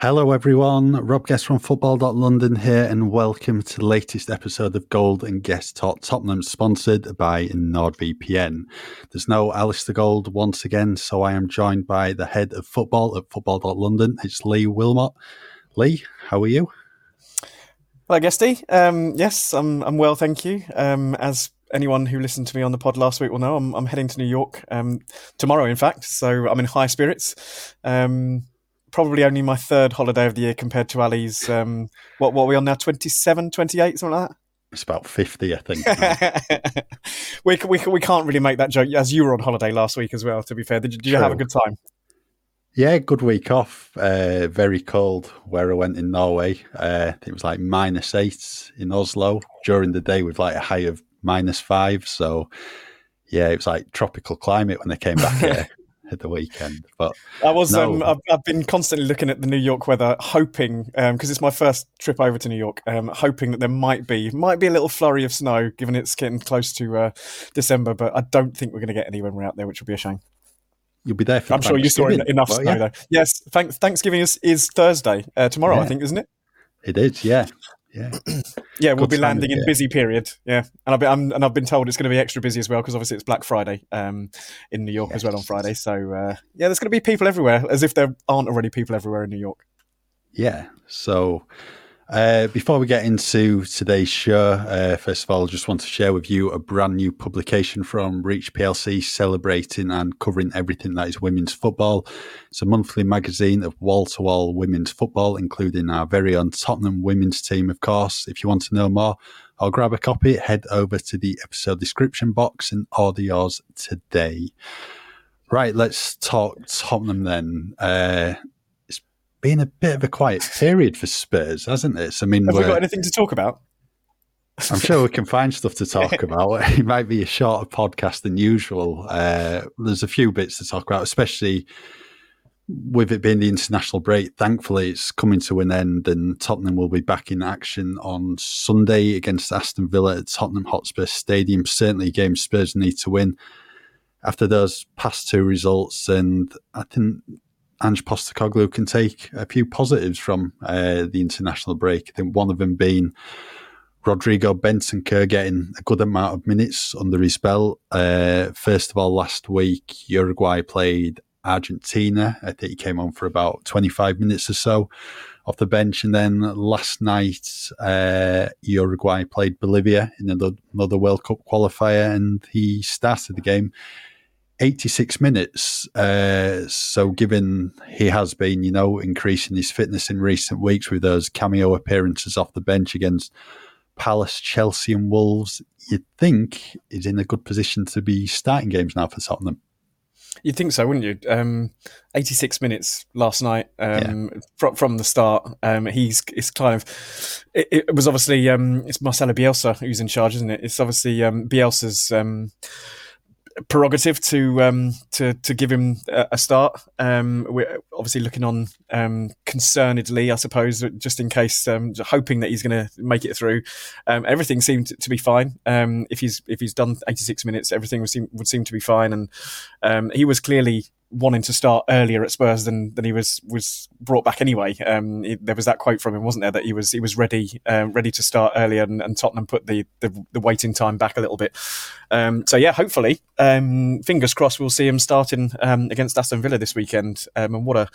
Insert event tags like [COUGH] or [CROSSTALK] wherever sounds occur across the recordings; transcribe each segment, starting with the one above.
Hello, everyone. Rob Guest from Football.London here, and welcome to the latest episode of Gold and Guest Talk Tottenham, sponsored by NordVPN. There's no Alistair Gold once again, so I am joined by the head of football at Football.London. It's Lee Wilmot. Lee, how are you? Hello, Guesty. Um, yes, I'm, I'm well, thank you. Um, as anyone who listened to me on the pod last week will know, I'm, I'm heading to New York um, tomorrow, in fact, so I'm in high spirits. Um, probably only my third holiday of the year compared to Ali's. Um, what what are we on now? 27, 28, something like that. It's about fifty, I think. [LAUGHS] we, we we can't really make that joke as you were on holiday last week as well. To be fair, did you, did you have a good time? Yeah, good week off. Uh, very cold where I went in Norway. Uh, it was like minus eight in Oslo during the day with like a high of minus five. So yeah, it was like tropical climate when I came back [LAUGHS] here. At the weekend. But I was no. um, I've, I've, been constantly looking at the New York weather, hoping um, because um, it's my first trip over to New York, um, hoping that there might be might be a little flurry of snow, given it's getting close to uh, December. But I don't think we're going to get any when we're out there, which will be a shame. You'll be there. For I'm sure you saw enough well, snow yeah. though. Yes, thank, Thanksgiving is, is Thursday uh, tomorrow, yeah. I think, isn't it? It is. Yeah. Yeah, [CLEARS THROAT] yeah, we'll be landing in busy period. Yeah, and I've been I'm, and I've been told it's going to be extra busy as well because obviously it's Black Friday um, in New York yes. as well on Friday. So uh, yeah, there's going to be people everywhere, as if there aren't already people everywhere in New York. Yeah, so uh, before we get into today's show, uh, first of all, I just want to share with you a brand new publication from Reach PLC celebrating and covering everything that is women's football. It's a monthly magazine of wall to wall women's football, including our very own Tottenham women's team, of course. If you want to know more, I'll grab a copy, head over to the episode description box and order yours today. Right, let's talk Tottenham then. Uh, been a bit of a quiet period for Spurs, hasn't it? I mean, have we got anything to talk about? I'm sure we can find stuff to talk [LAUGHS] about. It might be a shorter podcast than usual. Uh, there's a few bits to talk about, especially with it being the international break. Thankfully, it's coming to an end, and Tottenham will be back in action on Sunday against Aston Villa at Tottenham Hotspur Stadium. Certainly, a game Spurs need to win after those past two results, and I think Ange Postecoglou can take a few positives from uh, the international break. I think one of them being Rodrigo Bentancur getting a good amount of minutes under his belt. Uh, first of all, last week Uruguay played Argentina. I think he came on for about 25 minutes or so off the bench. And then last night, uh, Uruguay played Bolivia in another World Cup qualifier, and he started the game 86 minutes. Uh, so, given he has been, you know, increasing his fitness in recent weeks with those cameo appearances off the bench against Palace, Chelsea, and Wolves, you'd think he's in a good position to be starting games now for Tottenham. You'd think so, wouldn't you? Um, 86 minutes last night um, yeah. from, from the start. Um, he's it's kind of it, it was obviously um, it's Marcelo Bielsa who's in charge, isn't it? It's obviously um, Bielsa's um, prerogative to um, to to give him a, start. Um, we're obviously looking on um, concernedly, I suppose, just in case, um, hoping that he's going to make it through. Um, everything seemed to be fine. Um, if he's if he's done 86 minutes, everything would seem would seem to be fine, and he was clearly wanting to start earlier at Spurs than than he was was brought back anyway. Um, there was that quote from him, wasn't there, that he was he was ready um, ready to start earlier, and, and Tottenham put the, the, the waiting time back a little bit. Um, so yeah, hopefully, um, fingers crossed, we'll see him starting um, against Aston Villa this weekend. Um, and what a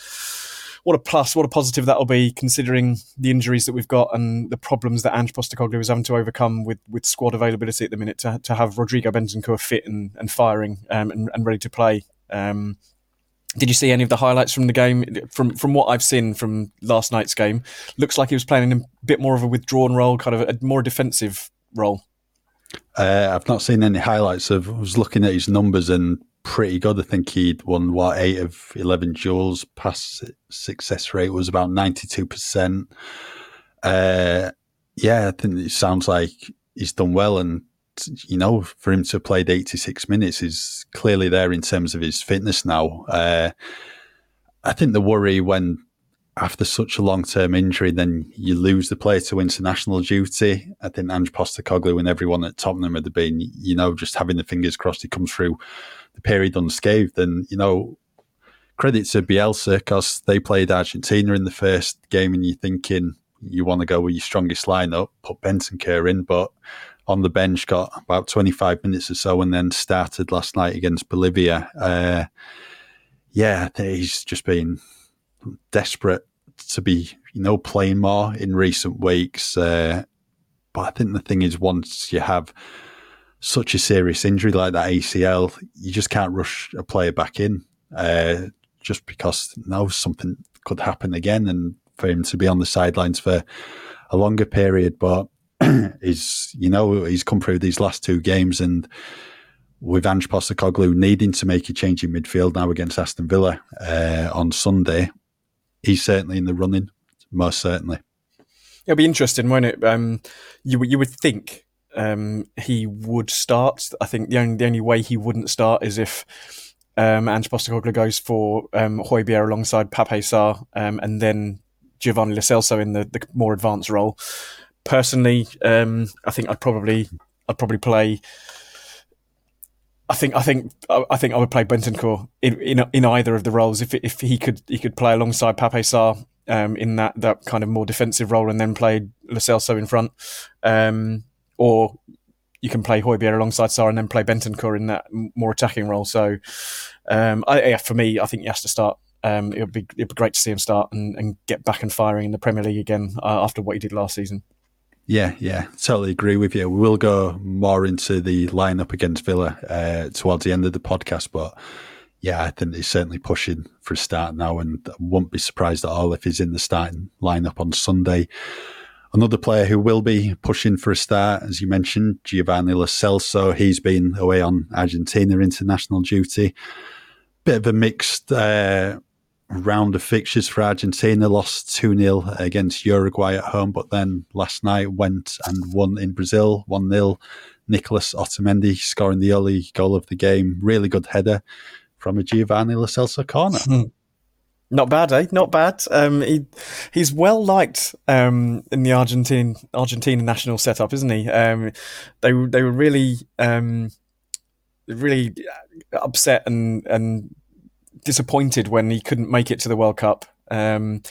what a plus, what a positive that'll be, considering the injuries that we've got and the problems that Ange Postecoglou is having to overcome with, with squad availability at the minute. To, to have Rodrigo Bentancur fit and, and firing um, and, and, ready to play um, did you see any of the highlights from the game? From from what I've seen from last night's game, looks like he was playing a bit more of a withdrawn role, kind of a more defensive role. Uh, I've not seen any highlights of. I was looking at his numbers and pretty good. I think he'd won what eight of eleven duels. Pass success rate was about ninety two percent. Uh, yeah, I think it sounds like he's done well, and you know, for him to have played 86 minutes is clearly there in terms of his fitness now. Uh, I think the worry when after such a long term injury, then you lose the player to international duty. I think Ange Postecoglou and everyone at Tottenham had been, you know, just having the fingers crossed he comes through the period unscathed. And, you know, credit to Bielsa because they played Argentina in the first game, and you're thinking you want to go with your strongest lineup, put Bentancur in, but on the bench got about 25 minutes or so, and then started last night against Bolivia. Uh, yeah, he's just been desperate to be, you know, playing more in recent weeks. Uh, but I think the thing is, once you have such a serious injury like that ACL, you just can't rush a player back in uh, just because now something could happen again and for him to be on the sidelines for a longer period. But [CLEARS THROAT] he's, you know, he's come through these last two games and with Ange Postecoglou needing to make a change in midfield now against Aston Villa uh, on Sunday, he's certainly in the running, most certainly. It'll be interesting, won't it? Um, you you would think um, he would start. I think the only the only way he wouldn't start is if um, Ange Postecoglou goes for um, Højbjerg alongside Pape Sarr, um, and then Giovanni Lo Celso in the, the more advanced role. Personally, um, I think I'd probably I'd probably play. I think I think I think I would play Bentancur in, in in either of the roles if if he could he could play alongside Pape Sarr um, in that that kind of more defensive role and then play Lo Celso in front. Um, or you can play Højbjerg alongside Sarr and then play Bentancur in that more attacking role. So, um, I, yeah, for me, I think he has to start. Um, it would be it'd be great to see him start and, and get back and firing in the Premier League again uh, after what he did last season. Yeah, yeah, totally agree with you. We will go more into the lineup against Villa uh, towards the end of the podcast, but yeah, I think he's certainly pushing for a start now, and won't be surprised at all if he's in the starting lineup on Sunday. Another player who will be pushing for a start, as you mentioned, Giovanni Lo. He's been away on Argentina international duty. Bit of a mixed uh, round of fixtures for Argentina. Lost 2 0 against Uruguay at home, but then last night went and won in Brazil 1 0. Nicolas Otamendi scoring the only goal of the game. Really good header from a Giovanni Lo corner. Hmm. Not bad, eh? Not bad. Um, he he's well liked um, in the Argentine Argentina national setup, isn't he? Um, they they were really um, really upset and and disappointed when he couldn't make it to the World Cup. Um,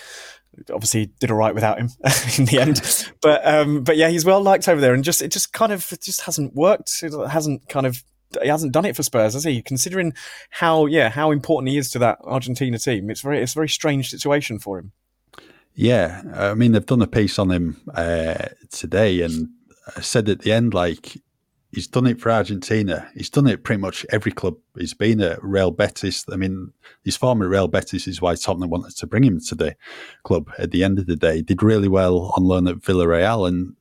obviously, did all right without him [LAUGHS] in the end, [LAUGHS] but um, but yeah, he's well liked over there, and just it just kind of just hasn't worked. It hasn't kind of he hasn't done it for Spurs, has he? Considering how yeah how important he is to that Argentina team, it's very it's a very strange situation for him. Yeah, I mean they've done a piece on him uh, today, and I said at the end like he's done it for Argentina. He's done it pretty much every club. He's been at Real Betis. I mean, his former Real Betis is why Tottenham wanted to bring him to the club. At the end of the day, he did really well on loan at Villarreal, and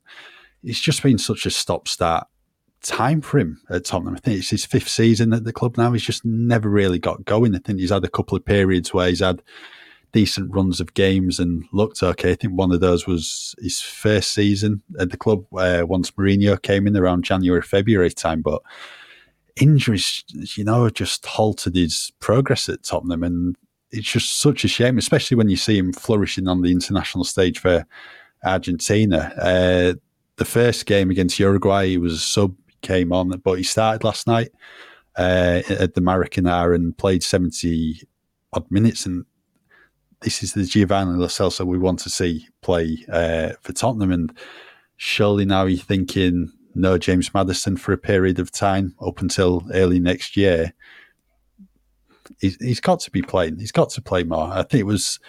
it's just been such a stop-start time for him at Tottenham. I think it's his fifth season at the club now. He's just never really got going. I think he's had a couple of periods where he's had decent runs of games and looked okay. I think one of those was his first season at the club uh, once Mourinho came in around January, February time. But injuries, you know, just halted his progress at Tottenham. And it's just such a shame, especially when you see him flourishing on the international stage for Argentina. Uh, the first game against Uruguay, he was a sub came on, but he started last night uh, at the Maracanã and played 70 odd minutes. And this is the Giovanni Lo Celso we want to see play uh, for Tottenham. And surely now you're thinking, no James Maddison for a period of time up until early next year. He's, he's got to be playing. He's got to play more. I think it was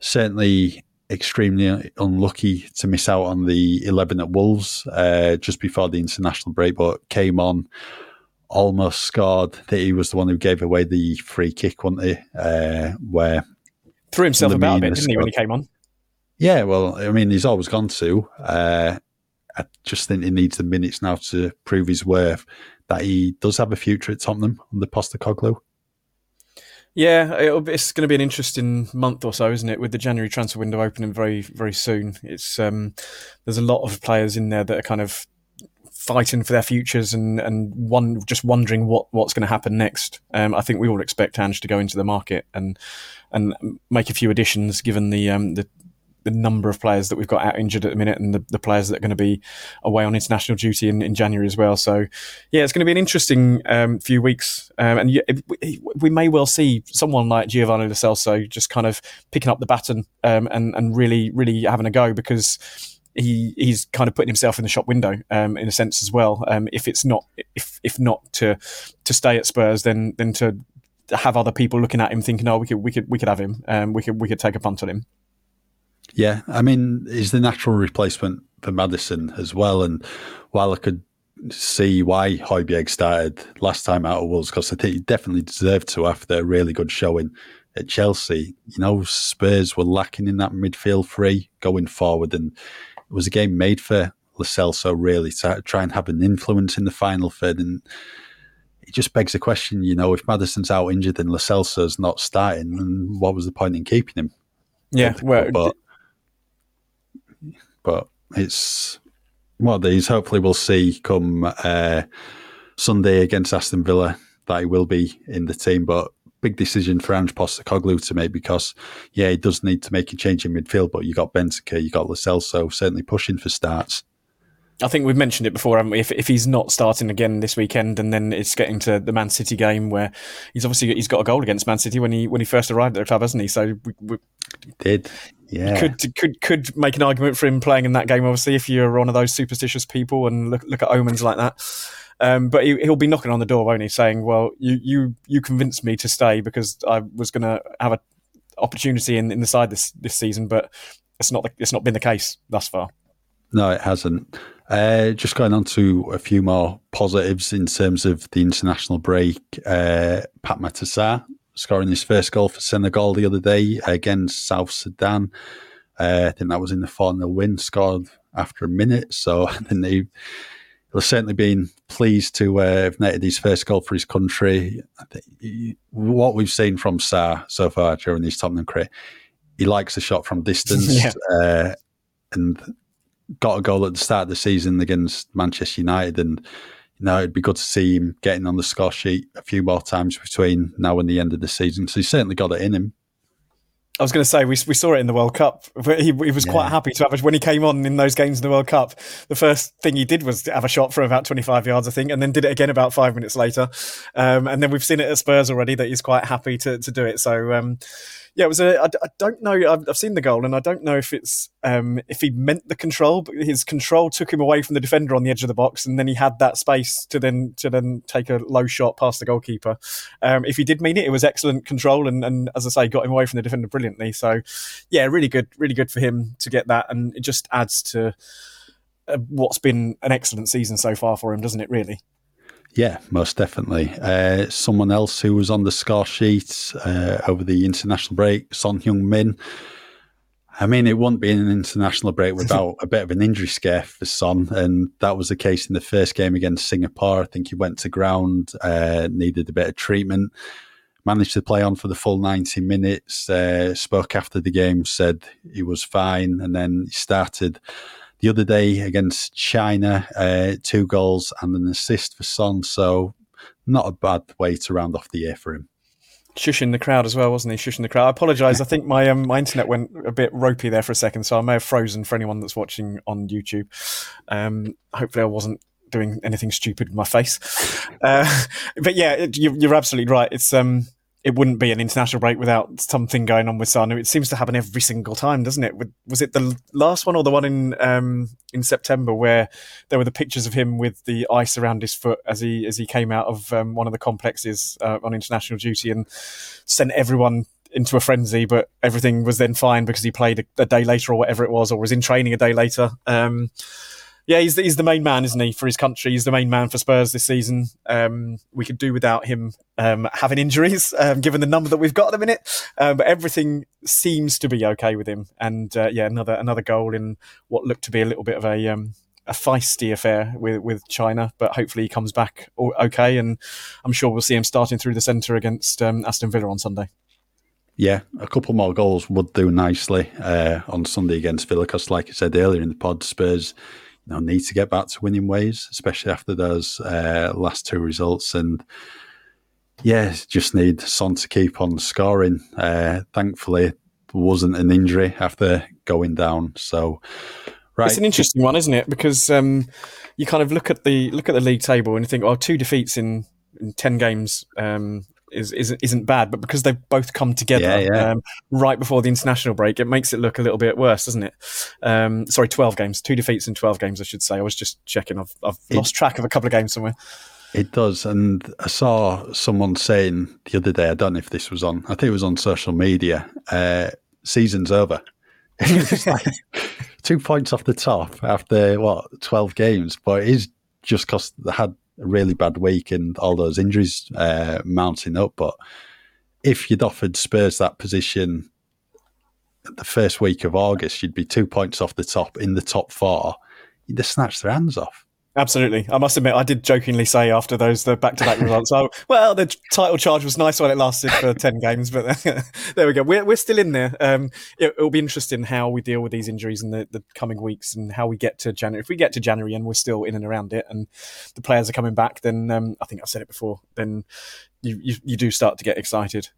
certainly extremely unlucky to miss out on the 11 at Wolves uh, just before the international break, but came on, almost scored. That he was the one who gave away the free kick, wasn't he? Uh, where threw himself about a bit, didn't he, when he came on? Yeah, well, I mean, he's always gone to. Uh, I just think he needs the minutes now to prove his worth. That he does have a future at Tottenham under Postecoglou. Yeah, it's going to be an interesting month or so, isn't it? With the January transfer window opening very, very soon, it's um, there's a lot of players in there that are kind of fighting for their futures and and one just wondering what what's going to happen next. Um, I think we all expect Ange to go into the market and and make a few additions, given the um, the the number of players that we've got out injured at the minute and the, the players that are going to be away on international duty in, in January as well. So, yeah, it's going to be an interesting um, few weeks. Um, and we, we, may well see someone like Giovanni Lo Celso just kind of picking up the baton um, and, and really, really having a go because he he's kind of putting himself in the shop window um, in a sense as well. Um, if it's not if if not to to stay at Spurs, then then to have other people looking at him thinking, oh, we could we could we could have him, um, we could we could take a punt on him. Yeah, I mean, he's the natural replacement for Maddison as well. And while I could see why Højbjerg started last time out of Wolves, because I think he definitely deserved to after a really good showing at Chelsea. You know, Spurs were lacking in that midfield three going forward, and it was a game made for Lo Celso really to try and have an influence in the final third. And it just begs the question, you know, if Maddison's out injured and Lo Celso's not starting, then what was the point in keeping him? Yeah, well, but, but it's one of these. Hopefully, we'll see come uh, Sunday against Aston Villa that he will be in the team. But big decision for Ange Postecoglou to make because, yeah, he does need to make a change in midfield. But you got Bentancur, you got Lo Celso, certainly pushing for starts. I think we've mentioned it before, haven't we? If, if he's not starting again this weekend, and then it's getting to the Man City game where he's obviously he's got a goal against Man City when he when he first arrived at the club, hasn't he? So we, we did, yeah. Could could could make an argument for him playing in that game. Obviously, if you're one of those superstitious people and look look at omens like that. Um, but he, will be knocking on the door, won't he? Saying, "Well, you you you convinced me to stay because I was going to have an opportunity in, in the side this this season, but it's not the, it's not been the case thus far." No, it hasn't. Uh, just going on to a few more positives in terms of the international break. Uh, Pape scoring his first goal for Senegal the other day against South Sudan. Uh, I think that was in the 4 0 win, scored after a minute. So [LAUGHS] I think they, he'll certainly been pleased to uh, have netted his first goal for his country. He, what we've seen from Sarr so far during his Tottenham career, he likes a shot from distance. [LAUGHS] yeah. uh, and got a goal at the start of the season against Manchester United, and you know it'd be good to see him getting on the score sheet a few more times between now and the end of the season. So he's certainly got it in him. I was going to say we, we saw it in the World Cup. He, he was yeah. quite happy to have a, when he came on in those games in the World Cup. The first thing he did was have a shot from about twenty five yards, I think, and then did it again about five minutes later. Um, and then we've seen it at Spurs already that he's quite happy to to do it. So um, yeah, it was a. I, I don't know. I've, I've, seen the goal, and I don't know if it's um, if he meant the control, but his control took him away from the defender on the edge of the box, and then he had that space to then to then take a low shot past the goalkeeper. Um, if he did mean it, it was excellent control, and, and as I say, got him away from the defender brilliantly. So, yeah, really good, really good for him to get that, and it just adds to uh, what's been an excellent season so far for him, doesn't it? Really. Yeah, most definitely. Uh, someone else who was on the score sheet uh, over the international break, Son Heung-min. I mean, it wouldn't be an international break [LAUGHS] without a bit of an injury scare for Son, and that was the case in the first game against Singapore. I think he went to ground, uh, needed a bit of treatment, managed to play on for the full 90 minutes, uh, spoke after the game, said he was fine, and then he started the other day against China, uh, two goals and an assist for Son. So not a bad way to round off the year for him. Shushing the crowd as well, wasn't he? Shushing the crowd. I apologise. I think my um, my internet went a bit ropey there for a second, so I may have frozen for anyone that's watching on YouTube. Um, hopefully, I wasn't doing anything stupid with my face. Uh, [LAUGHS] but yeah, you, are absolutely right. It's um, it wouldn't be an international break without something going on with Sanu. It seems to happen every single time, doesn't it? Was it the last one or the one in um, in September where there were the pictures of him with the ice around his foot as he as he came out of um, one of the complexes uh, on international duty and sent everyone into a frenzy, but everything was then fine because he played a, a day later or whatever it was, or was in training a day later. Um, yeah, he's the, he's the main man, isn't he, for his country? He's the main man for Spurs this season. Um, we could do without him um, having injuries, [LAUGHS] um, given the number that we've got at the minute. Um, but everything seems to be okay with him. And uh, yeah, another another goal in what looked to be a little bit of a um, a feisty affair with with China. But hopefully he comes back okay, and I'm sure we'll see him starting through the centre against um, Aston Villa on Sunday yeah, a couple more goals would do nicely uh, on Sunday against Villa because, like I said earlier in the pod, Spurs know, need to get back to winning ways, especially after those uh, last two results. And yeah, just need Son to keep on scoring. Uh, thankfully, wasn't an injury after going down. So, right, it's an interesting one, isn't it? Because um, you kind of look at the look at the league table and you think, oh, two defeats in, in ten games um, is, isn't isn't bad, but because they've both come together yeah, yeah. Um, right before the international break, it makes it look a little bit worse, doesn't it? Um, sorry, twelve games, two defeats in twelve games, I should say. I was just checking. I've, I've it, lost track of a couple of games somewhere. It does, and I saw someone saying the other day. I don't know if this was on. I think it was on social media. Uh, season's over. [LAUGHS] like two points off the top after what twelve games, but it is just because they had a really bad week and all those injuries uh, mounting up. But if you'd offered Spurs that position the first week of August, you'd be two points off the top in the top four. You'd have snatched their hands off. Absolutely. I must admit, I did jokingly say after those the back-to-back results, oh, well, the title charge was nice while it lasted for [LAUGHS] ten games, but [LAUGHS] there we go. We're, we're still in there. Um, it, will be interesting how we deal with these injuries in the, the coming weeks and how we get to January. If we get to January and we're still in and around it, and the players are coming back, then um, I think I've said it before. Then you, you, you do start to get excited.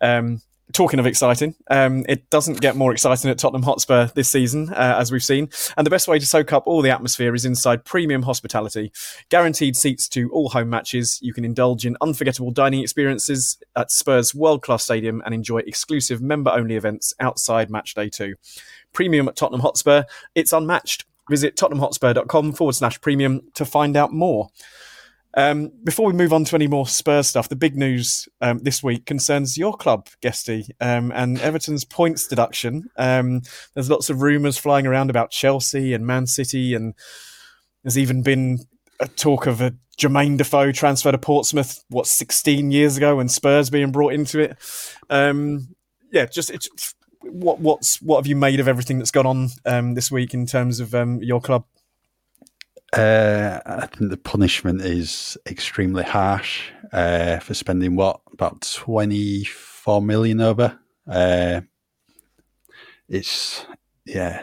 Um, talking of exciting, um, it doesn't get more exciting at Tottenham Hotspur this season, uh, as we've seen. And the best way to soak up all the atmosphere is inside premium hospitality. Guaranteed seats to all home matches. You can indulge in unforgettable dining experiences at Spurs World Class Stadium and enjoy exclusive member only events outside match day two. Premium at Tottenham Hotspur, it's unmatched. Visit tottenhamhotspur.com forward slash premium to find out more. Um, before we move on to any more Spurs stuff, the big news um, this week concerns your club, Guesty, um, and Everton's points deduction. Um, there's lots of rumours flying around about Chelsea and Man City, and there's even been a talk of a Jermaine Defoe transfer to Portsmouth, what, 16 years ago, and Spurs being brought into it. Um, yeah, just it's, what what's what have you made of everything that's gone on um, this week in terms of your club? Uh, I think the punishment is extremely harsh uh, for spending what about twenty four million over. Uh, it's yeah,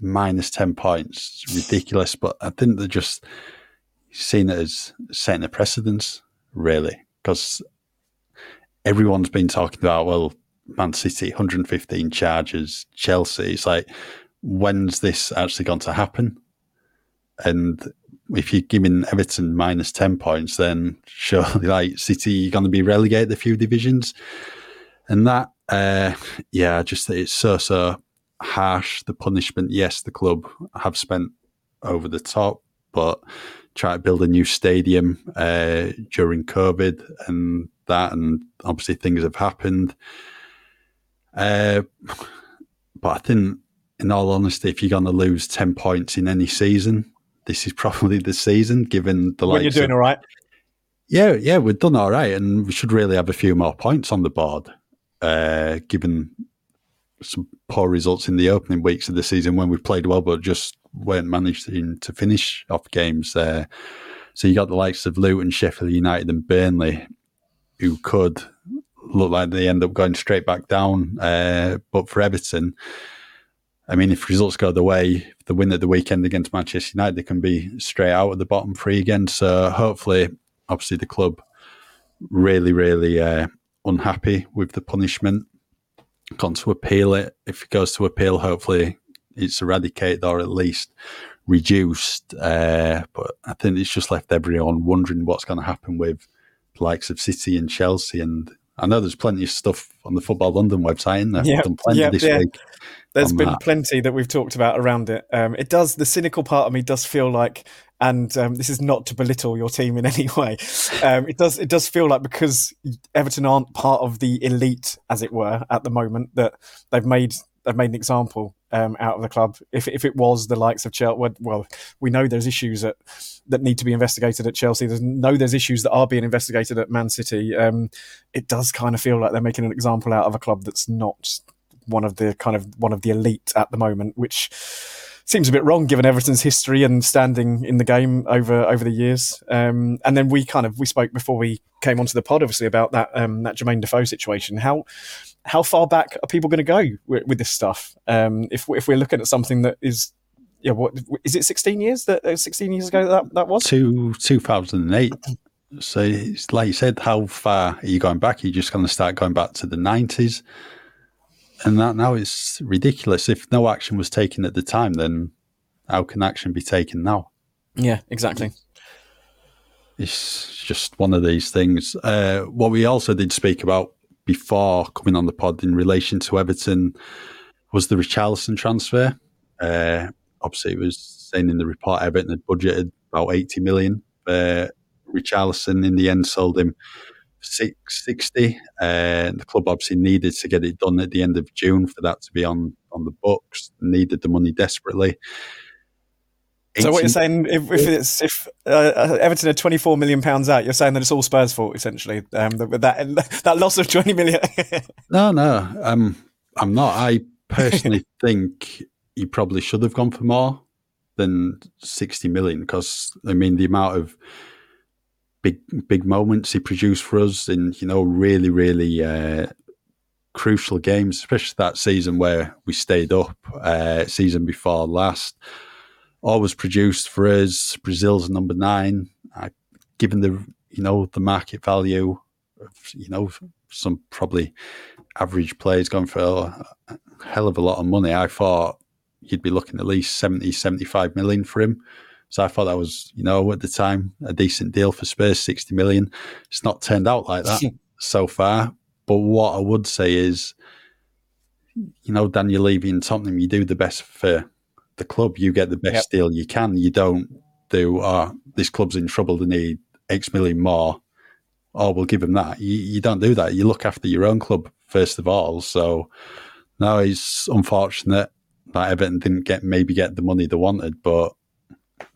minus ten points. It's ridiculous, but I think they're just seen it as setting a precedence, really, because everyone's been talking about well, Man City 115 charges, Chelsea. It's like when's this actually going to happen? And if you're giving Everton minus 10 points, then surely, [LAUGHS] like City, you're going to be relegated a few divisions. And that, uh, yeah, just it's so, so harsh. The punishment, yes, the club have spent over the top, but try to build a new stadium uh, during COVID and that, and obviously things have happened. Uh, but I think, in all honesty, if you're going to lose 10 points in any season, this is [LAUGHS] probably the season, given the like. You're doing all right. Yeah, yeah, we've done all right, and we should really have a few more points on the board, uh, given some poor results in the opening weeks of the season when we played well, but just weren't managing to finish off games. Uh, so you got the likes of Luton, Sheffield United, and Burnley, who could look like they end up going straight back down. Uh, but for Everton, I mean, if results go the way, the win at the weekend against Manchester United, they can be straight out at the bottom three again. So hopefully, obviously, the club really, really uh, unhappy with the punishment. Gone to appeal it. If it goes to appeal, hopefully it's eradicated or at least reduced. Uh, but I think it's just left everyone wondering what's going to happen with the likes of City and Chelsea. And I know there's plenty of stuff on the Football London website, and done plenty yep, this yeah. week there's been that. plenty that we've talked about around it. Um, it does. The cynical part of me does feel like, and um, this is not to belittle your team in [LAUGHS] any way. Um, it does. It does feel like because Everton aren't part of the elite, as it were, at the moment, that they've made they've made an example um, out of the club. If if it was the likes of Chelsea, well, we know there's issues that that need to be investigated at Chelsea. There's know there's issues that are being investigated at Man City. Um, it does kind of feel like they're making an example out of a club that's not one of the kind of one of the elite at the moment, which seems a bit wrong given Everton's history and standing in the game over over the years. Um, and then we kind of we spoke before we came onto the pod, obviously about that um, that Jermaine Defoe situation. How how far back are people going to go with, with, this stuff? Um, if if we're looking at something that is yeah, what is it? Sixteen years that uh, sixteen years ago that that was two two thousand and eight. So it's like you said, how far are you going back? Are you just going to start going back to the nineties? and that now is ridiculous. If no action was taken at the time, then how can action be taken now? Yeah, exactly. It's just one of these things. Uh, what we also did speak about before coming on the pod in relation to Everton was the Richarlison transfer. Uh, obviously, it was saying in the report Everton had budgeted about 80 million. Uh, Richarlison in the end sold him 660. Uh, the club obviously needed to get it done at the end of June for that to be on, on the books, needed the money desperately. So what you're saying, if, if it's if uh, Everton are 24 million pounds out, you're saying that it's all Spurs' fault essentially. Um, that that [LAUGHS] loss of 20 million. [LAUGHS] no, no, um, I'm not. I personally [LAUGHS] think he probably should have gone for more than 60 million because I mean the amount of big big moments he produced for us in you know really really uh, crucial games, especially that season where we stayed up, uh, season before last. Always produced for us. Brazil's number nine. Uh, given the you know the market value of you know some probably average players going for a hell of a lot of money, I thought you'd be looking at least 70, 75 million for him. So I thought that was, you know, at the time, a decent deal for Spurs, 60 million. It's not turned out like that [LAUGHS] so far. But what I would say is, you know, Daniel Levy and Tottenham, you do the best for the club. You get the best yep. deal you can. You don't do, oh, this club's in trouble, they need X million more. Oh, we'll give them that. You, you don't do that. You look after your own club first of all. So, no, it's unfortunate that Everton didn't get maybe get the money they wanted, but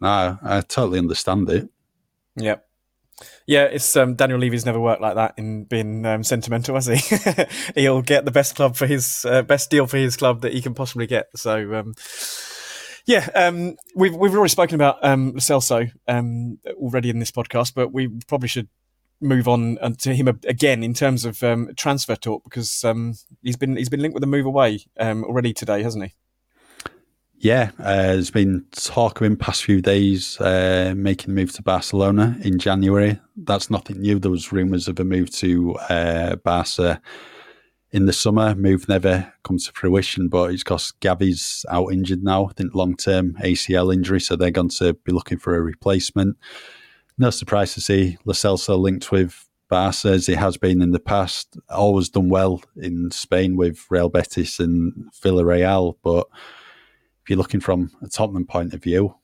no, I totally understand it. Yep. Yeah, it's um, Daniel Levy's never worked like that in being um, sentimental, has he? [LAUGHS] He'll get the best club for his uh, best deal for his club that he can possibly get. So, um, yeah, um, we've we've already spoken about um, Celso um, already in this podcast, but we probably should move on uh, to him again in terms of um, transfer talk because um, he's been he's been linked with a move away um, already today, hasn't he? Yeah, uh, there's been talk him past few days uh, making the move to Barcelona in January. That's nothing new. There was rumours of a move to uh, Barca in the summer. Move never come to fruition, but it's because Gavi's out injured now. I think long term ACL injury, so they're going to be looking for a replacement. No surprise to see Celso linked with Barca as he has been in the past. Always done well in Spain with Real Betis and Villarreal, but if you're looking from a Tottenham point of view,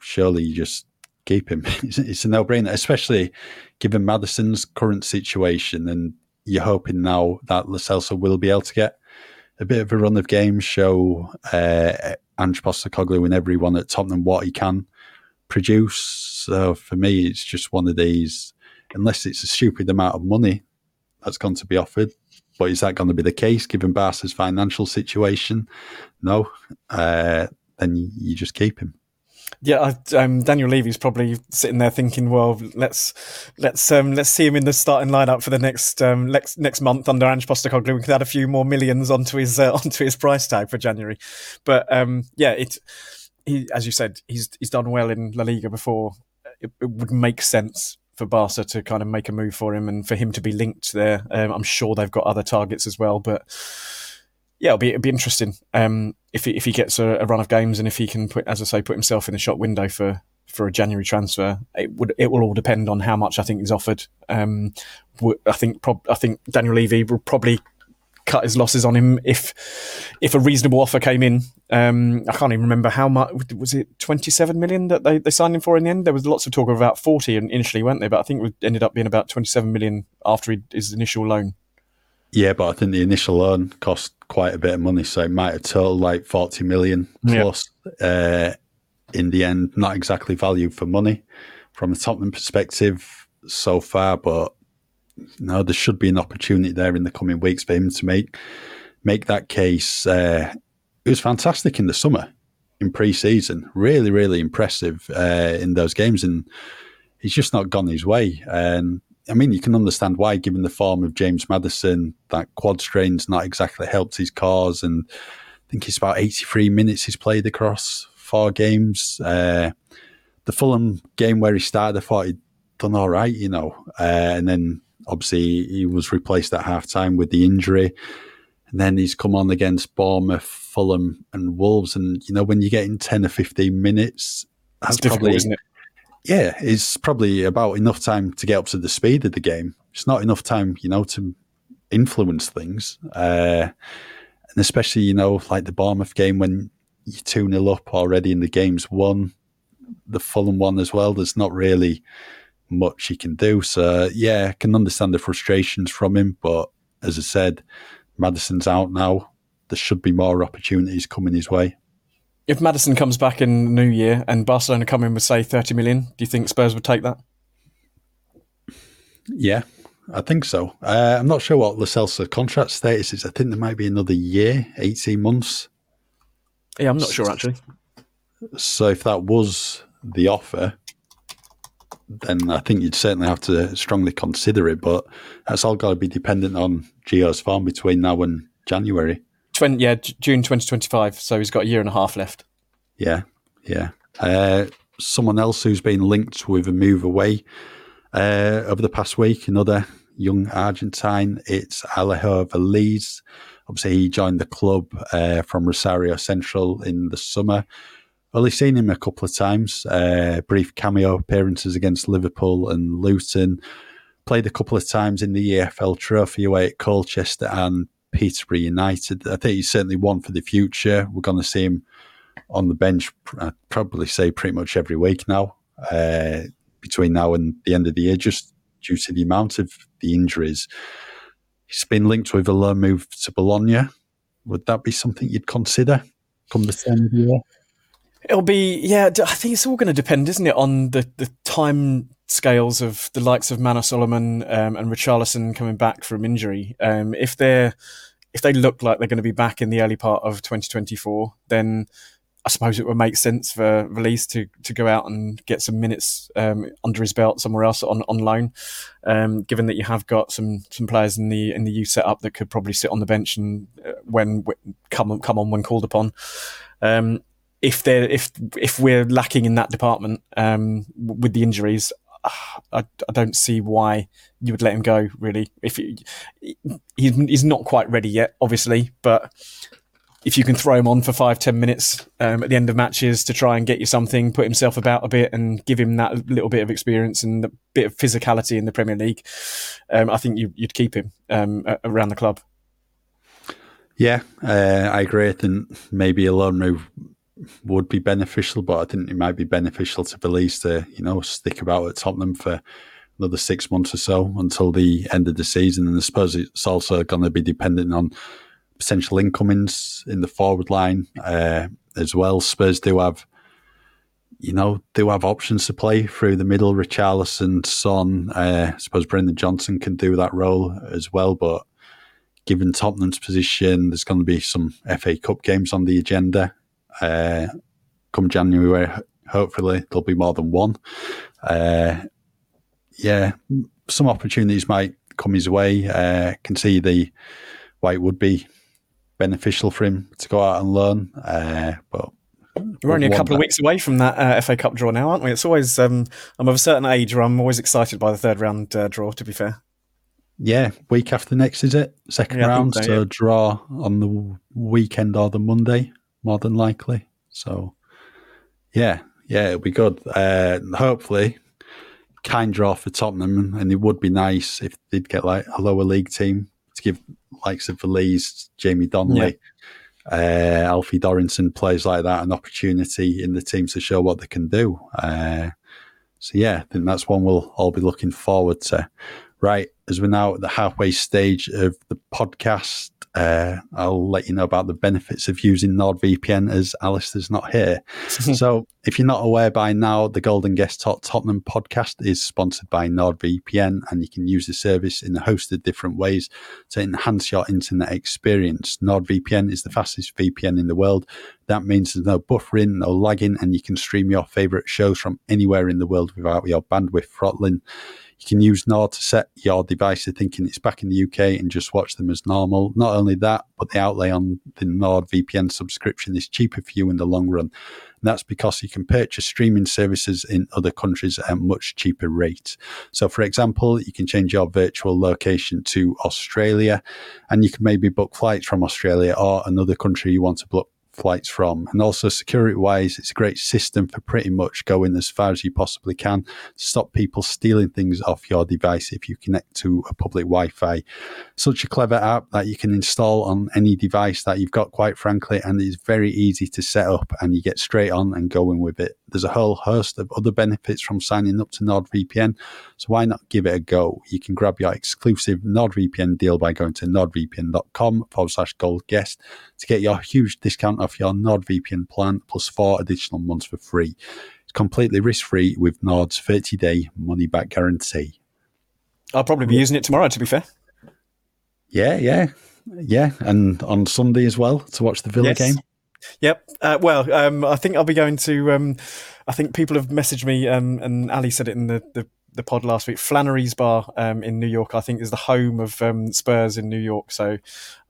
surely you just keep him. [LAUGHS] it's, a no brainer, especially given Maddison's current situation. And you're hoping now that Lo Celso will be able to get a bit of a run of games, show uh, Ange and everyone at Tottenham what he can produce. So for me, it's just one of these, unless it's a stupid amount of money that's going to be offered. But is that going to be the case given Barca's financial situation? No. Uh, then you just keep him. Yeah, um, Daniel Levy's probably sitting there thinking, "Well, let's let's um, let's see him in the starting lineup for the next um, next next month under Ange Postecoglou. We could add a few more millions onto his uh, [LAUGHS] onto his price tag for January." But um, yeah, it he as you said, he's he's done well in La Liga before. It, it would make sense for Barca to kind of make a move for him and for him to be linked there. Um, I'm sure they've got other targets as well, but yeah, it'll be it'll be interesting um, if he, if he gets a, a, run of games and if he can put, as I say, put himself in the shop window for for a January transfer. It would it will all depend on how much I think is offered. Um, I think prob- I think Daniel Levy will probably cut his losses on him if if a reasonable offer came in. Um, I can't even remember how much was it twenty seven million that they, they signed him for in the end. There was lots of talk about forty initially, weren't there? But I think it ended up being about twenty seven million after his initial loan. Yeah, but I think the initial loan cost quite a bit of money, so it might have totaled like forty million plus. Uh, in the end, not exactly value for money from a Tottenham perspective so far, but no, there should be an opportunity there in the coming weeks for him to make make that case. Uh, it was fantastic in the summer in pre-season, really, really impressive uh, in those games, and he's just not gone his way. And I mean, you can understand why, given the form of James Maddison, that quad strain's not exactly helped his cause. And I think it's about 83 minutes he's played across four games. Uh, the Fulham game where he started, I thought he'd done all right, you know, uh, and then obviously he was replaced at half time with the injury. And then he's come on against Bournemouth, Fulham, and Wolves. And, you know, when you get in 10 or 15 minutes, that's probably, isn't it? Yeah, it's probably about enough time to get up to the speed of the game. It's not enough time, you know, to influence things. Uh, and especially, you know, like the Bournemouth game when you're 2 0 up already and the game's won, the Fulham one as well. There's not really much he can do. So, yeah, I can understand the frustrations from him. But as I said, Maddison's out now. There should be more opportunities coming his way. If Maddison comes back in the new year and Barcelona come in with, say, 30 million, do you think Spurs would take that? Yeah, I think so. Uh, I'm not sure what Celso contract status is. I think there might be another year, 18 months. Yeah, I'm not sure actually. So if that was the offer, then I think you'd certainly have to strongly consider it. But that's all got to be dependent on Gio's form between now and January. 20, yeah, June 2025. So he's got a year and a half left. Yeah, yeah. Uh, someone else who's been linked with a move away uh, over the past week, another young Argentine, it's Alejo Veliz. Obviously, he joined the club uh, from Rosario Central in the summer. Only seen him a couple of times, uh, brief cameo appearances against Liverpool and Luton. Played a couple of times in the EFL Trophy away at Colchester and Peterborough United. I think he's certainly one for the future. We're going to see him on the bench, I'd probably say pretty much every week now, uh, between now and the end of the year, just due to the amount of the injuries. He's been linked with a loan move to Bologna. Would that be something you'd consider come the end of the year? It'll be yeah. I think it's all going to depend, isn't it, on the the time scales of the likes of Manor Solomon um, and Richarlison coming back from injury. Um, if they're if they look like they're going to be back in the early part of 2024, then I suppose it would make sense for Veliz to to go out and get some minutes um, under his belt somewhere else on on loan. Um, given that you have got some some players in the in the U setup that could probably sit on the bench and uh, when come come on when called upon. Um, if they if if we're lacking in that department um, with the injuries, I, I, don't see why you would let him go. Really, if he, he's he's not quite ready yet, obviously, but if you can throw him on for five ten minutes um, at the end of matches to try and get you something, put himself about a bit, and give him that little bit of experience and a bit of physicality in the Premier League, um, I think you, would keep him um, around the club. Yeah, uh, I agree. I think maybe a loan move would be beneficial, but I think it might be beneficial to Veliz to, you know, stick about at Tottenham for another six months or so until the end of the season. And I suppose it's also going to be dependent on potential incomings in the forward line uh, as well. Spurs do have, you know, do have options to play through the middle. Richarlison, Son, uh, I suppose Brennan Johnson can do that role as well, but given Tottenham's position, there's going to be some FA Cup games on the agenda uh, come January, hopefully there'll be more than one. Uh, yeah, some opportunities might come his way. Uh, can see the why it would be beneficial for him to go out and learn. Uh, but we're only a couple of weeks away from that uh, FA Cup draw now, aren't we? It's always um, I'm of a certain age where I'm always excited by the third round uh, draw. To be fair, yeah, week after next is it second yeah, round? So, so yeah. draw on the weekend or the Monday more than likely. So, yeah, yeah, it'll be good. Uh, hopefully, kind draw for Tottenham, and it would be nice if they'd get like a lower league team to give likes of Veliz, Jamie Donley, yeah. uh, Alfie Dorrington, players like that, an opportunity in the team to show what they can do. Uh, so yeah, I think that's one we'll all be looking forward to. Right, as we're now at the halfway stage of the podcast, uh, I'll let you know about the benefits of using NordVPN as Alistair's not here. [LAUGHS] so, if you're not aware by now, the Gold and Guest Tottenham podcast is sponsored by NordVPN, and you can use the service in a host of different ways to enhance your internet experience. NordVPN is the fastest VPN in the world. That means there's no buffering, no lagging, and you can stream your favorite shows from anywhere in the world without your bandwidth throttling You can use Nord to set your device to thinking it's back in the UK and just watch them as normal. Not only that, but the outlay on the Nord VPN subscription is cheaper for you in the long run. And that's because you can purchase streaming services in other countries at a much cheaper rates. So, for example, you can change your virtual location to Australia and you can maybe book flights from Australia or another country you want to book flights from. And also, security wise, it's a great system for pretty much going as far as you possibly can to stop people stealing things off your device if you connect to a public Wi Fi. Such a clever app that you can install on any device that you've got, quite frankly, and it's very easy to set up and you get straight on and going with it. There's a whole host of other benefits from signing up to NordVPN, so why not give it a go? You can grab your exclusive NordVPN deal by going to nordvpn.com forward slash gold guest to get your huge discount off your NordVPN plan plus four additional months for free. It's completely risk free with Nord's 30 day money back guarantee. I'll probably be using it tomorrow, to be fair. Yeah, yeah, yeah. And on Sunday as well to watch the Villa yes. game. Yep. Uh, well, um, I think I'll be going to. Um, I think people have messaged me, um, and Ali said it in the, the, the pod last week. Flannery's Bar um, in New York, I think, is the home of um, Spurs in New York. So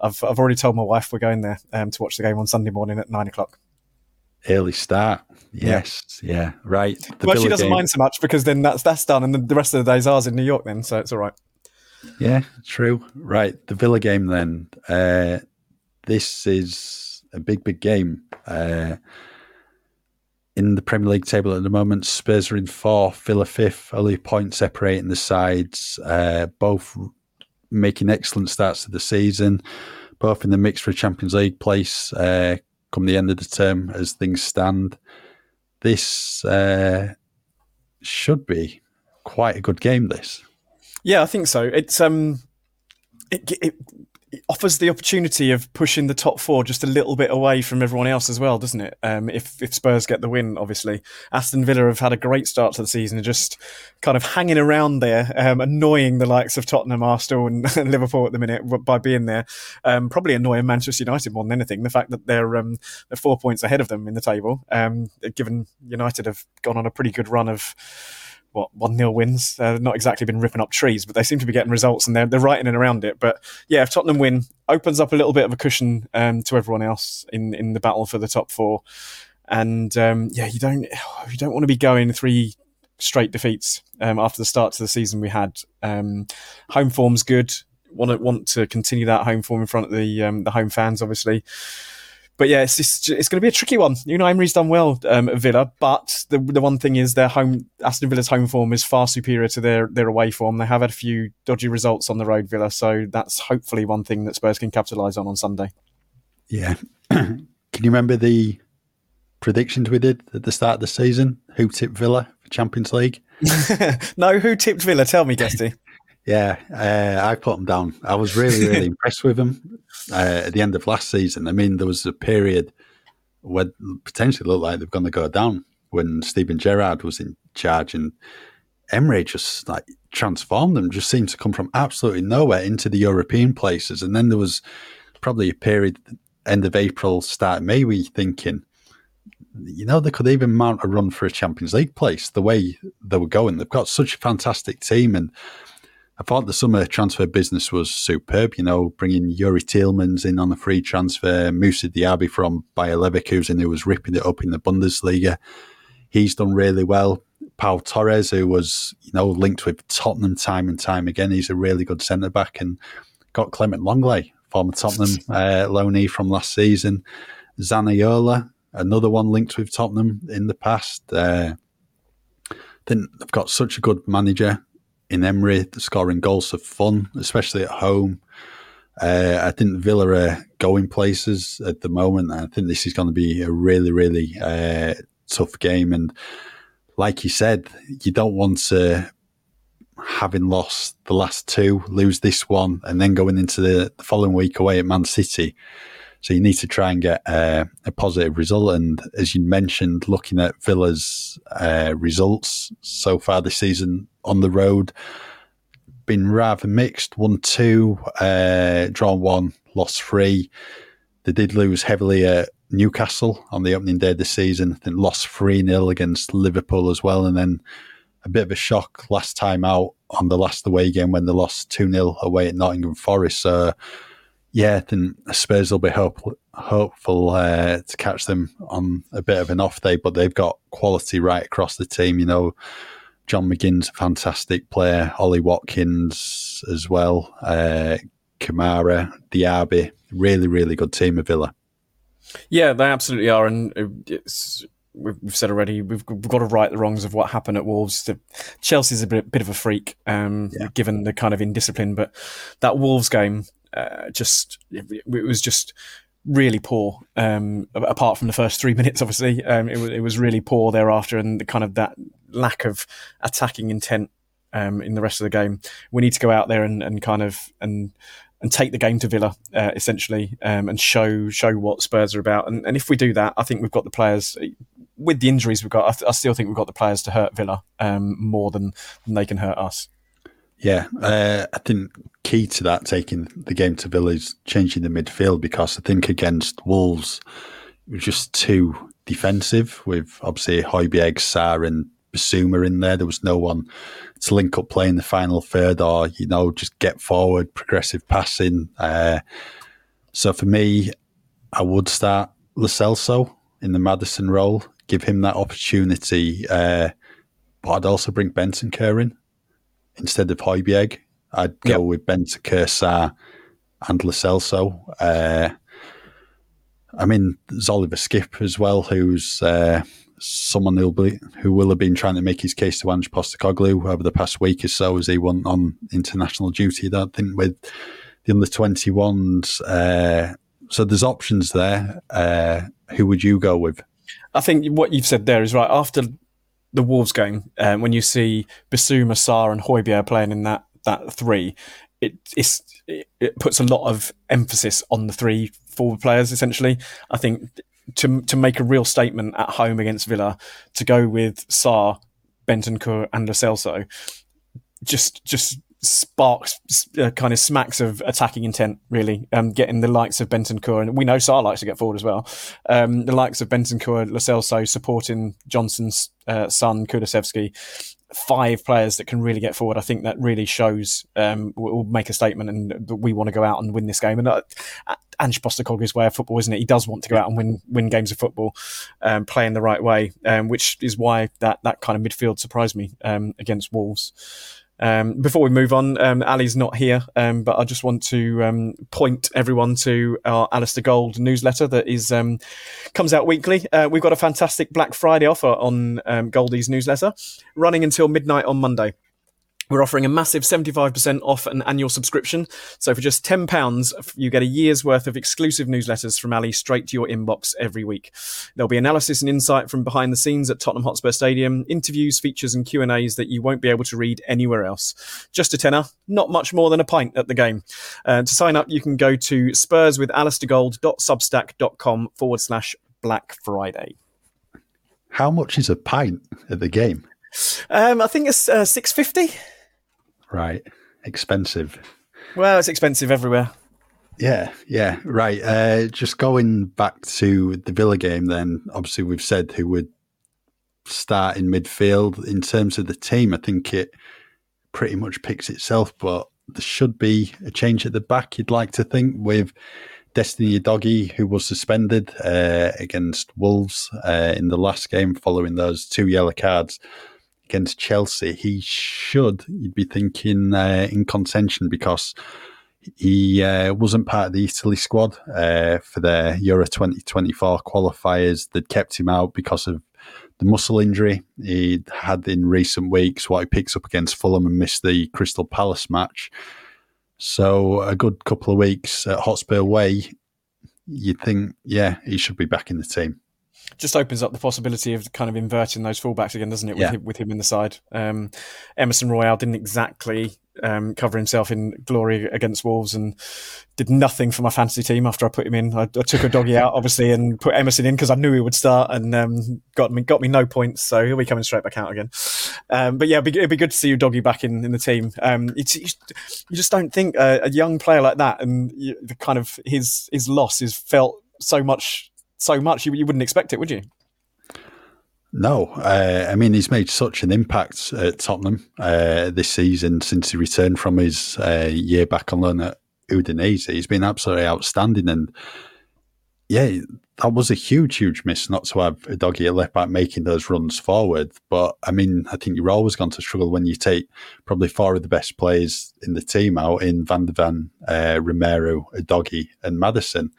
I've I've already told my wife we're going there um, to watch the game on Sunday morning at nine o'clock. Early start. Yes. Yeah. yeah. Right. The well, Villa she doesn't game. mind so much because then that's that's done, and the rest of the day's ours in New York. Then, so it's all right. Yeah. True. Right. The Villa game. Then. Uh, this is a big, big game. Uh, in the Premier League table at the moment, Spurs are in fourth, Villa fifth, only point separating the sides. Uh, both making excellent starts to the season, both in the mix for a Champions League place uh, come the end of the term as things stand. This uh, should be quite a good game. This, yeah, I think so. It's um, it, it it offers the opportunity of pushing the top four just a little bit away from everyone else as well, doesn't it? Um, if if Spurs get the win, obviously, Aston Villa have had a great start to the season, and just kind of hanging around there, um, annoying the likes of Tottenham, Arsenal, and, [LAUGHS] Liverpool at the minute by being there. Um, probably annoying Manchester United more than anything. The fact that they're um, they're four points ahead of them in the table, um, given United have gone on a pretty good run of what one nil wins. Uh, not exactly been ripping up trees, but they seem to be getting results and they're they're right in around it. But yeah, if Tottenham win, opens up a little bit of a cushion um, to everyone else in in the battle for the top four. And um, yeah, you don't you don't want to be going three straight defeats um, after the start to the season we had. Um, home form's good. Want to want to continue that home form in front of the um, the home fans, obviously but yeah, it's it's, it's going to be a tricky one. You know, Emery's done well um, at Villa, but the the one thing is their home Aston Villa's home form is far superior to their their away form. They have had a few dodgy results on the road, Villa, so that's hopefully one thing that Spurs can capitalise on on Sunday. Yeah, [CLEARS THROAT] can you remember the predictions we did at the start of the season? Who tipped Villa for Champions League? [LAUGHS] no, who tipped Villa? Tell me, Guesty. Yeah, uh, I put them down. I was really, [LAUGHS] really impressed with them uh, at the end of last season. I mean, there was a period where potentially looked like they're going to go down when Steven Gerrard was in charge, and Emery just like transformed them. Just seemed to come from absolutely nowhere into the European places, and then there was probably a period end of April, start May, we thinking, you know, they could even mount a run for a Champions League place the way they were going. They've got such a fantastic team and I thought the summer transfer business was superb. You know, bringing Youri Tielemans in on a free transfer, Moussa Diaby from Bayer Leverkusen, who was ripping it up in the Bundesliga. He's done really well. Pau Torres, who was, you know, linked with Tottenham time and time again. He's a really good centre back and got Clément Lenglet, former Tottenham [LAUGHS] uh, loanee from last season. Zaniolo, another one linked with Tottenham in the past. Uh, then they've got such a good manager in Emery, scoring goals for fun, especially at home. Uh, I think Villa are going places at the moment. I think this is going to be a really, really uh, tough game. And like you said, you don't want to, having lost the last two, lose this one, and then going into the, the following week away at Man City. So you need to try and get uh, a positive result. And as you mentioned, looking at Villa's uh, results so far this season, on the road. Been rather mixed. Won two, uh, drawn one, lost three. They did lose heavily at Newcastle on the opening day of the season. Then lost 3 0 against Liverpool as well. And then a bit of a shock last time out on the last away game when they lost 2 0 away at Nottingham Forest. So, yeah, then I suppose they'll be hope, hopeful uh, to catch them on a bit of an off day, but they've got quality right across the team. You know, John McGinn's a fantastic player, Ollie Watkins as well, uh, Kamara, Diaby, really, really good team of Villa. Yeah, they absolutely are, and it's we've said already, we've, we've, got to right the wrongs of what happened at Wolves. Chelsea's a bit, bit of a freak, um, yeah. given the kind of indiscipline, but that Wolves game, uh, just it, was just really poor. Um, apart from the first three [LAUGHS] minutes, obviously, um, it was it was really poor thereafter, and the kind of that lack of attacking intent um, in the rest of the game. We need to go out there and, and kind of and and take the game to Villa uh, essentially, um, and show show what Spurs are about. And, and if we do that, I think we've got the players. With the injuries we've got, I, th- I still think we've got the players to hurt Villa um, more than, than they can hurt us. Yeah, uh, I think key to that taking the game to Villa is changing the midfield because I think against Wolves it was just too defensive with obviously Højbjerg, Sarr and Bissouma in there. There was no one to link up play in the final third or, you know, just get forward, progressive passing. Uh, so for me, I would start Lo Celso in the Maddison role, give him that opportunity. Uh, but I'd also bring Bentancur in instead of Højbjerg. I'd go yep. with Bentancur, Sarr, and Lo Celso. Uh, I mean, there's Oliver Skipp as well, who's uh, someone who'll be who will have been trying to make his case to Ange Postecoglou over the past week or so as he went on international duty. That think with the under twenty ones. Uh, so there's options there. Uh, who would you go with? I think what you've said there is right. After the Wolves game, um, when you see Bissouma, Sarr, and Højbjerg playing in that that three, it, it puts a lot of emphasis on the three forward players. Essentially, I think to to make a real statement at home against Villa, to go with Sarr, Bentancur, and Lo Celso, just just sparks uh, kind of smacks of attacking intent really um, getting the likes of Bentancur and we know Sarr likes to get forward as well um, the likes of Bentancur Lo Celso supporting Johnson's uh, son Kulusevski five players that can really get forward I think that really shows um, will make a statement and we want to go out and win this game and uh, Ange Postecoglou's way of football, isn't it? He does want to go out and win win games of football, um, play in the right way, um, which is why that that kind of midfield surprised me um, against Wolves. Um, before we move on, um, Ali's not here, um, but I just want to um, point everyone to our Alistair Gold newsletter that is um, comes out weekly. Uh, we've got a fantastic Black Friday offer on um, Goldie's newsletter, running until midnight on Monday. We're offering a massive 75% off an annual subscription. So for just £10, you get a year's worth of exclusive newsletters from Ali straight to your inbox every week. There'll be analysis and insight from behind the scenes at Tottenham Hotspur Stadium, interviews, features and Q&As that you won't be able to read anywhere else. Just a tenner, not much more than a pint at the game. Uh, to sign up, you can go to spurswithalistairgold.substack.com forward slash Black Friday. How much is a pint at the game? Um, I think it's uh, 650 Right. Expensive. Well, it's expensive everywhere. Yeah, yeah, right. Uh, just going back to the Villa game, then obviously we've said who would start in midfield. In terms of the team, I think it pretty much picks itself, but there should be a change at the back. You'd like to think with Destiny Udogie, who was suspended uh, against Wolves uh, in the last game following those two yellow cards against Chelsea, he should, you'd be thinking, uh, in contention because he uh, wasn't part of the Italy squad uh, for their Euro 2024 qualifiers. They'd kept him out because of the muscle injury he had in recent weeks, what he picks up against Fulham and missed the Crystal Palace match. So a good couple of weeks at Hotspur Way, you'd think, yeah, he should be back in the team just opens up the possibility of kind of inverting those fullbacks again, doesn't it? With, yeah. him, with him in the side, um, Emerson Royal didn't exactly um, cover himself in glory against Wolves and did nothing for my fantasy team after I put him in. I, I took Udogie out obviously and put Emerson in because I knew he would start and um, got me got me no points, so he'll be coming straight back out again. Um, but yeah, it'd be, it'd be, good to see Udogie back in, in the team. Um, it's, you just don't think a, a young player like that and you, the kind of his his loss is felt so much so much you, you wouldn't expect it, would you? No, uh, I mean he's made such an impact at Tottenham uh, this season since he returned from his uh, year back on loan at Udinese. He's been absolutely outstanding, and yeah, that was a huge, huge miss not to have Udogie at left back making those runs forward. But I mean, I think you're always going to struggle when you take probably four of the best players in the team out in Van der Ven, uh, Romero, Udogie, and Maddison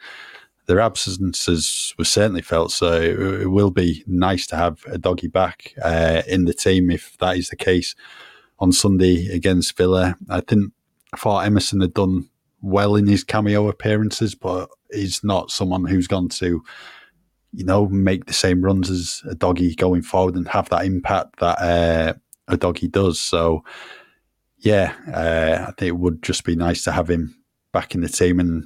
their absences were certainly felt. So it, will be nice to have Udogie back uh, in the team if that is the case on Sunday against Villa. I think I thought Emerson had done well in his cameo appearances, but he's not someone who's gone to, you know, make the same runs as Udogie going forward and have that impact that uh, Udogie does. So, yeah, uh, I think it would just be nice to have him back in the team and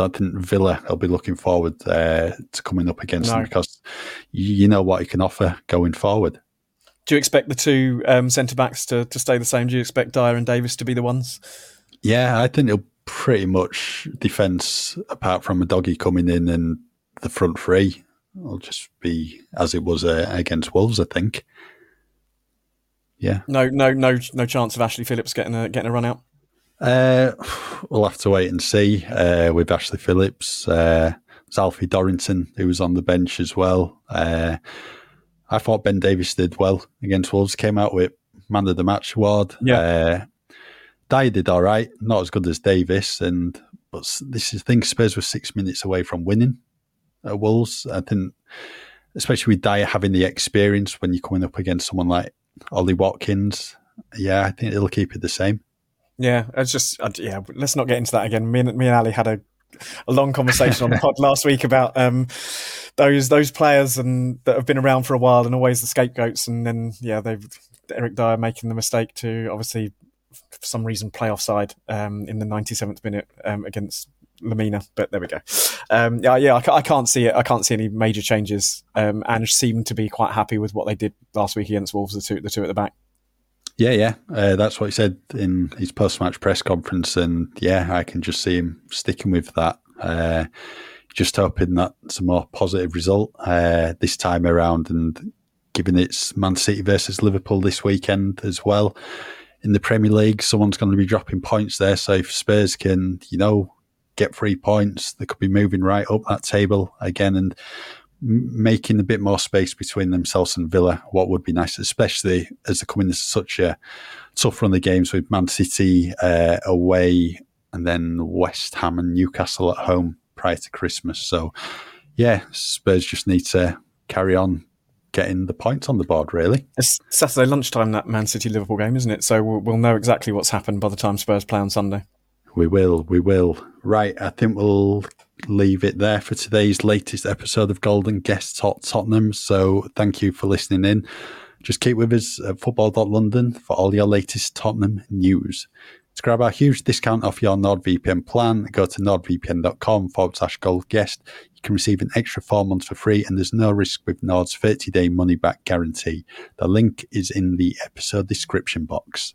I think Villa will be looking forward uh, to coming up against no. him because you know what he can offer going forward. Do you expect the two um, centre backs to, to stay the same? Do you expect Dier and Davies to be the ones? Yeah, I think it'll pretty much defence apart from Udogie coming in and the front three will just be as it was uh, against Wolves. I think. Yeah. No, no, no, no chance of Ashley Phillips getting a getting a run out. Uh, [SIGHS] we'll have to wait and see uh, with Ashley Phillips. Uh, Alfie Dorrington, who was on the bench as well. Uh, I thought Ben Davies did well against Wolves, came out with Man of the Match award. Yeah. Uh, did all right, not as good as Davies, And but this is the thing, Spurs were six minutes away from winning at Wolves. I think, especially with Dier having the experience when you're coming up against someone like Ollie Watkins, yeah, I think it'll keep it the same. Yeah, it's just uh, yeah. Let's not get into that again. Me and me and Ali had a, a long conversation on the pod last week about um, those those players and that have been around for a while and always the scapegoats. And then yeah, they've Eric Dier making the mistake to obviously for some reason play offside um, in the 97th minute um, against Lemina. but there we go. Um, yeah, yeah, I, I, can't see it. I can't see any major changes. Um, and seem to be quite happy with what they did last week against Wolves. The two, the two at the back. Yeah, yeah, uh, that's what he said in his post-match press conference, and yeah, I can just see him sticking with that. Uh, just hoping that it's a more positive result uh, this time around, and given it's Man City versus Liverpool this weekend as well in the Premier League, someone's going to be dropping points there. So if Spurs can, you know, get three points, they could be moving right up that table again, and making a bit more space between themselves and Villa, what would be nice, especially as they're coming into such a tough run of games with Man City uh, away and then West Ham and Newcastle at home prior to Christmas. So, yeah, Spurs just need to carry on getting the points on the board, really. It's Saturday lunchtime, that Man City Liverpool game, isn't it? So we'll, we'll know exactly what's happened by the time Spurs play on Sunday. We will, we will. Right, I think we'll leave it there for today's latest episode of Gold and Guest Talk Tottenham. So thank you for listening in. Just keep with us at football.london for all your latest Tottenham news. To grab our huge discount off your NordVPN plan, go to nordvpn.com forward slash gold guest. You can receive an extra four months for free, and there's no risk with Nord's 30 day money back guarantee. The link is in the episode description box.